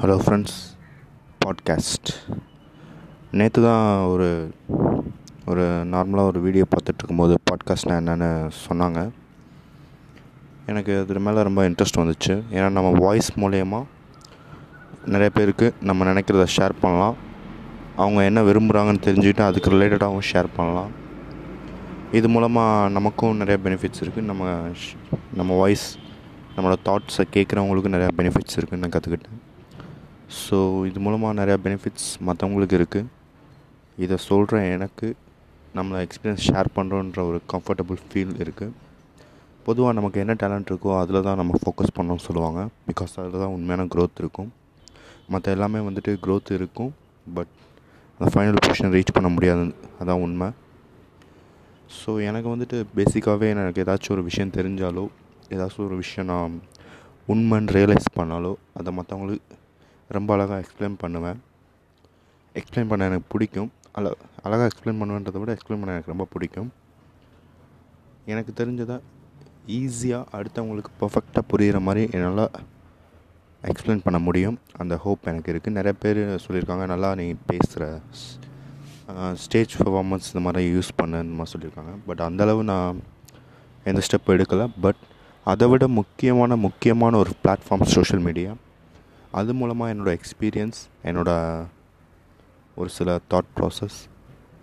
Hello friends podcast நேற்று தான் ஒரு ஒரு நார்மலாக ஒரு வீடியோ பார்த்துட்டு இருக்கும்போது பாட்காஸ்ட்னா என்னென்னு சொன்னாங்க. எனக்கு அதில் மேலே ரொம்ப இன்ட்ரெஸ்ட் வந்துச்சு. ஏன்னா நம்ம வாய்ஸ் மூலயமா நிறைய பேருக்கு நம்ம நினைக்கிறத ஷேர் பண்ணலாம். அவங்க என்ன விரும்புகிறாங்கன்னு தெரிஞ்சுக்கிட்டு அதுக்கு ரிலேட்டடாகவும் ஷேர் பண்ணலாம். இது மூலமாக நமக்கும் நிறைய பெனிஃபிட்ஸ் இருக்குது நம்ம நம்ம வாய்ஸ் நம்மளோட தாட்ஸை கேட்குறவங்களுக்கும் நிறையா பெனிஃபிட்ஸ் இருக்குன்னு நான் கற்றுக்கிட்டேன் ஸோ இது மூலமாக நிறையா பெனிஃபிட்ஸ் மற்றவங்களுக்கு இருக்குது இதை சொல்கிற எனக்கு நம்மளை எக்ஸ்பீரியன்ஸ் ஷேர் பண்ணுறோன்ற ஒரு கம்ஃபர்டபுள் ஃபீல் இருக்குது பொதுவாக நமக்கு என்ன டேலண்ட் இருக்கோ அதில் தான் நம்ம ஃபோக்கஸ் பண்ணோம்னு சொல்லுவாங்க. பிகாஸ் அதில் தான் உண்மையான க்ரோத் இருக்கும். மற்ற எல்லாமே வந்துட்டு க்ரோத் இருக்கும். பட் அந்த ஃபைனல் பொசிஷன் ரீச் பண்ண முடியாது. அதான் உண்மை. ஸோ எனக்கு வந்துட்டு பேசிக்காகவே எனக்கு ஏதாச்சும் ஒரு விஷயம் தெரிஞ்சாலோ ஏதாச்சும் ஒரு விஷயம் நான் உண்மைன்னு ரியலைஸ் பண்ணாலோ அதை மற்றவங்களுக்கு ரொம்ப அழகாக எக்ஸ்பிளைன் பண்ணுவேன். எக்ஸ்பிளைன் பண்ண எனக்கு பிடிக்கும். அழ அழகாக எக்ஸ்பிளைன் பண்ணுவேன்றதை விட எக்ஸ்பிளைன் பண்ண எனக்கு ரொம்ப பிடிக்கும். எனக்கு தெரிஞ்சதை ஈஸியாக அடுத்தவங்களுக்கு பர்ஃபெக்டாக புரிகிற மாதிரி என்னால் எக்ஸ்பிளைன் பண்ண முடியும். அந்த ஹோப் எனக்கு இருக்குது நிறைய பேர் சொல்லியிருக்காங்க நல்லா நீ பேசுகிற ஸ்டேஜ் பர்ஃபார்மன்ஸ் இந்த மாதிரி யூஸ் பண்ண இந்த மாதிரி சொல்லியிருக்காங்க. பட் அந்தளவு நான் எந்த ஸ்டெப் எடுக்கலை. பட் அதை விட முக்கியமான முக்கியமான ஒரு பிளாட்ஃபார்ம் சோஷியல் மீடியா அது மூலமாக என்னோடய எக்ஸ்பீரியன்ஸ் என்னோட ஒரு சில தாட் ப்ராசஸ்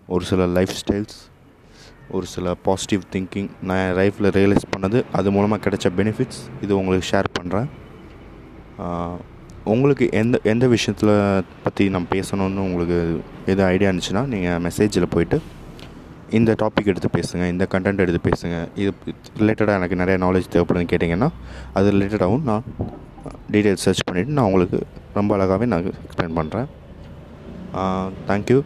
ஒரு சில லைஃப் ஸ்டைல்ஸ் ஒரு சில பாசிட்டிவ் திங்கிங் நான் என் லைஃப்பில் ரியலைஸ் பண்ணது அது மூலமாக கிடைச்ச பெனிஃபிட்ஸ் இது உங்களுக்கு ஷேர் பண்ணுறேன் உங்களுக்கு எந்த எந்த விஷயத்தில் பற்றி நான் பேசணுன்னு உங்களுக்கு எது ஐடியா இருந்துச்சுன்னா நீங்கள் மெசேஜில் போயிட்டு இந்த டாபிக் எடுத்து பேசுங்க இந்த கண்டென்ட் எடுத்து பேசுங்க. இது ரிலேட்டடாக எனக்கு நிறைய நாலேஜ் தேவைப்படுதுன்னு கேட்டிங்கன்னா அது ரிலேட்டடாகவும் நான் டீட்டெயில்ஸ் சர்ச் பண்ணிவிட்டு நான் உங்களுக்கு ரொம்ப அழகாகவே நான் எக்ஸ்பிளைன் பண்ணுறேன் தேங்க்யூ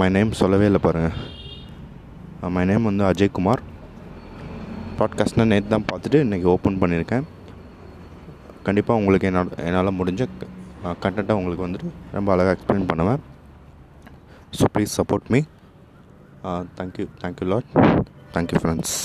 மை நேம் சொல்லவே இல்லை பாருங்கள் மை நேம் வந்து அஜய்குமார் பாட்காஸ்ட்னால் நேற்று தான் பார்த்துட்டு இன்றைக்கி ஓப்பன் பண்ணியிருக்கேன். கண்டிப்பாக உங்களுக்கு என்னால் என்னால் முடிஞ்ச கண்டென்ட்டாக உங்களுக்கு வந்துட்டு ரொம்ப அழகாக எக்ஸ்பிளைன் பண்ணுவேன். So please support me thank you thank you lot thank you friends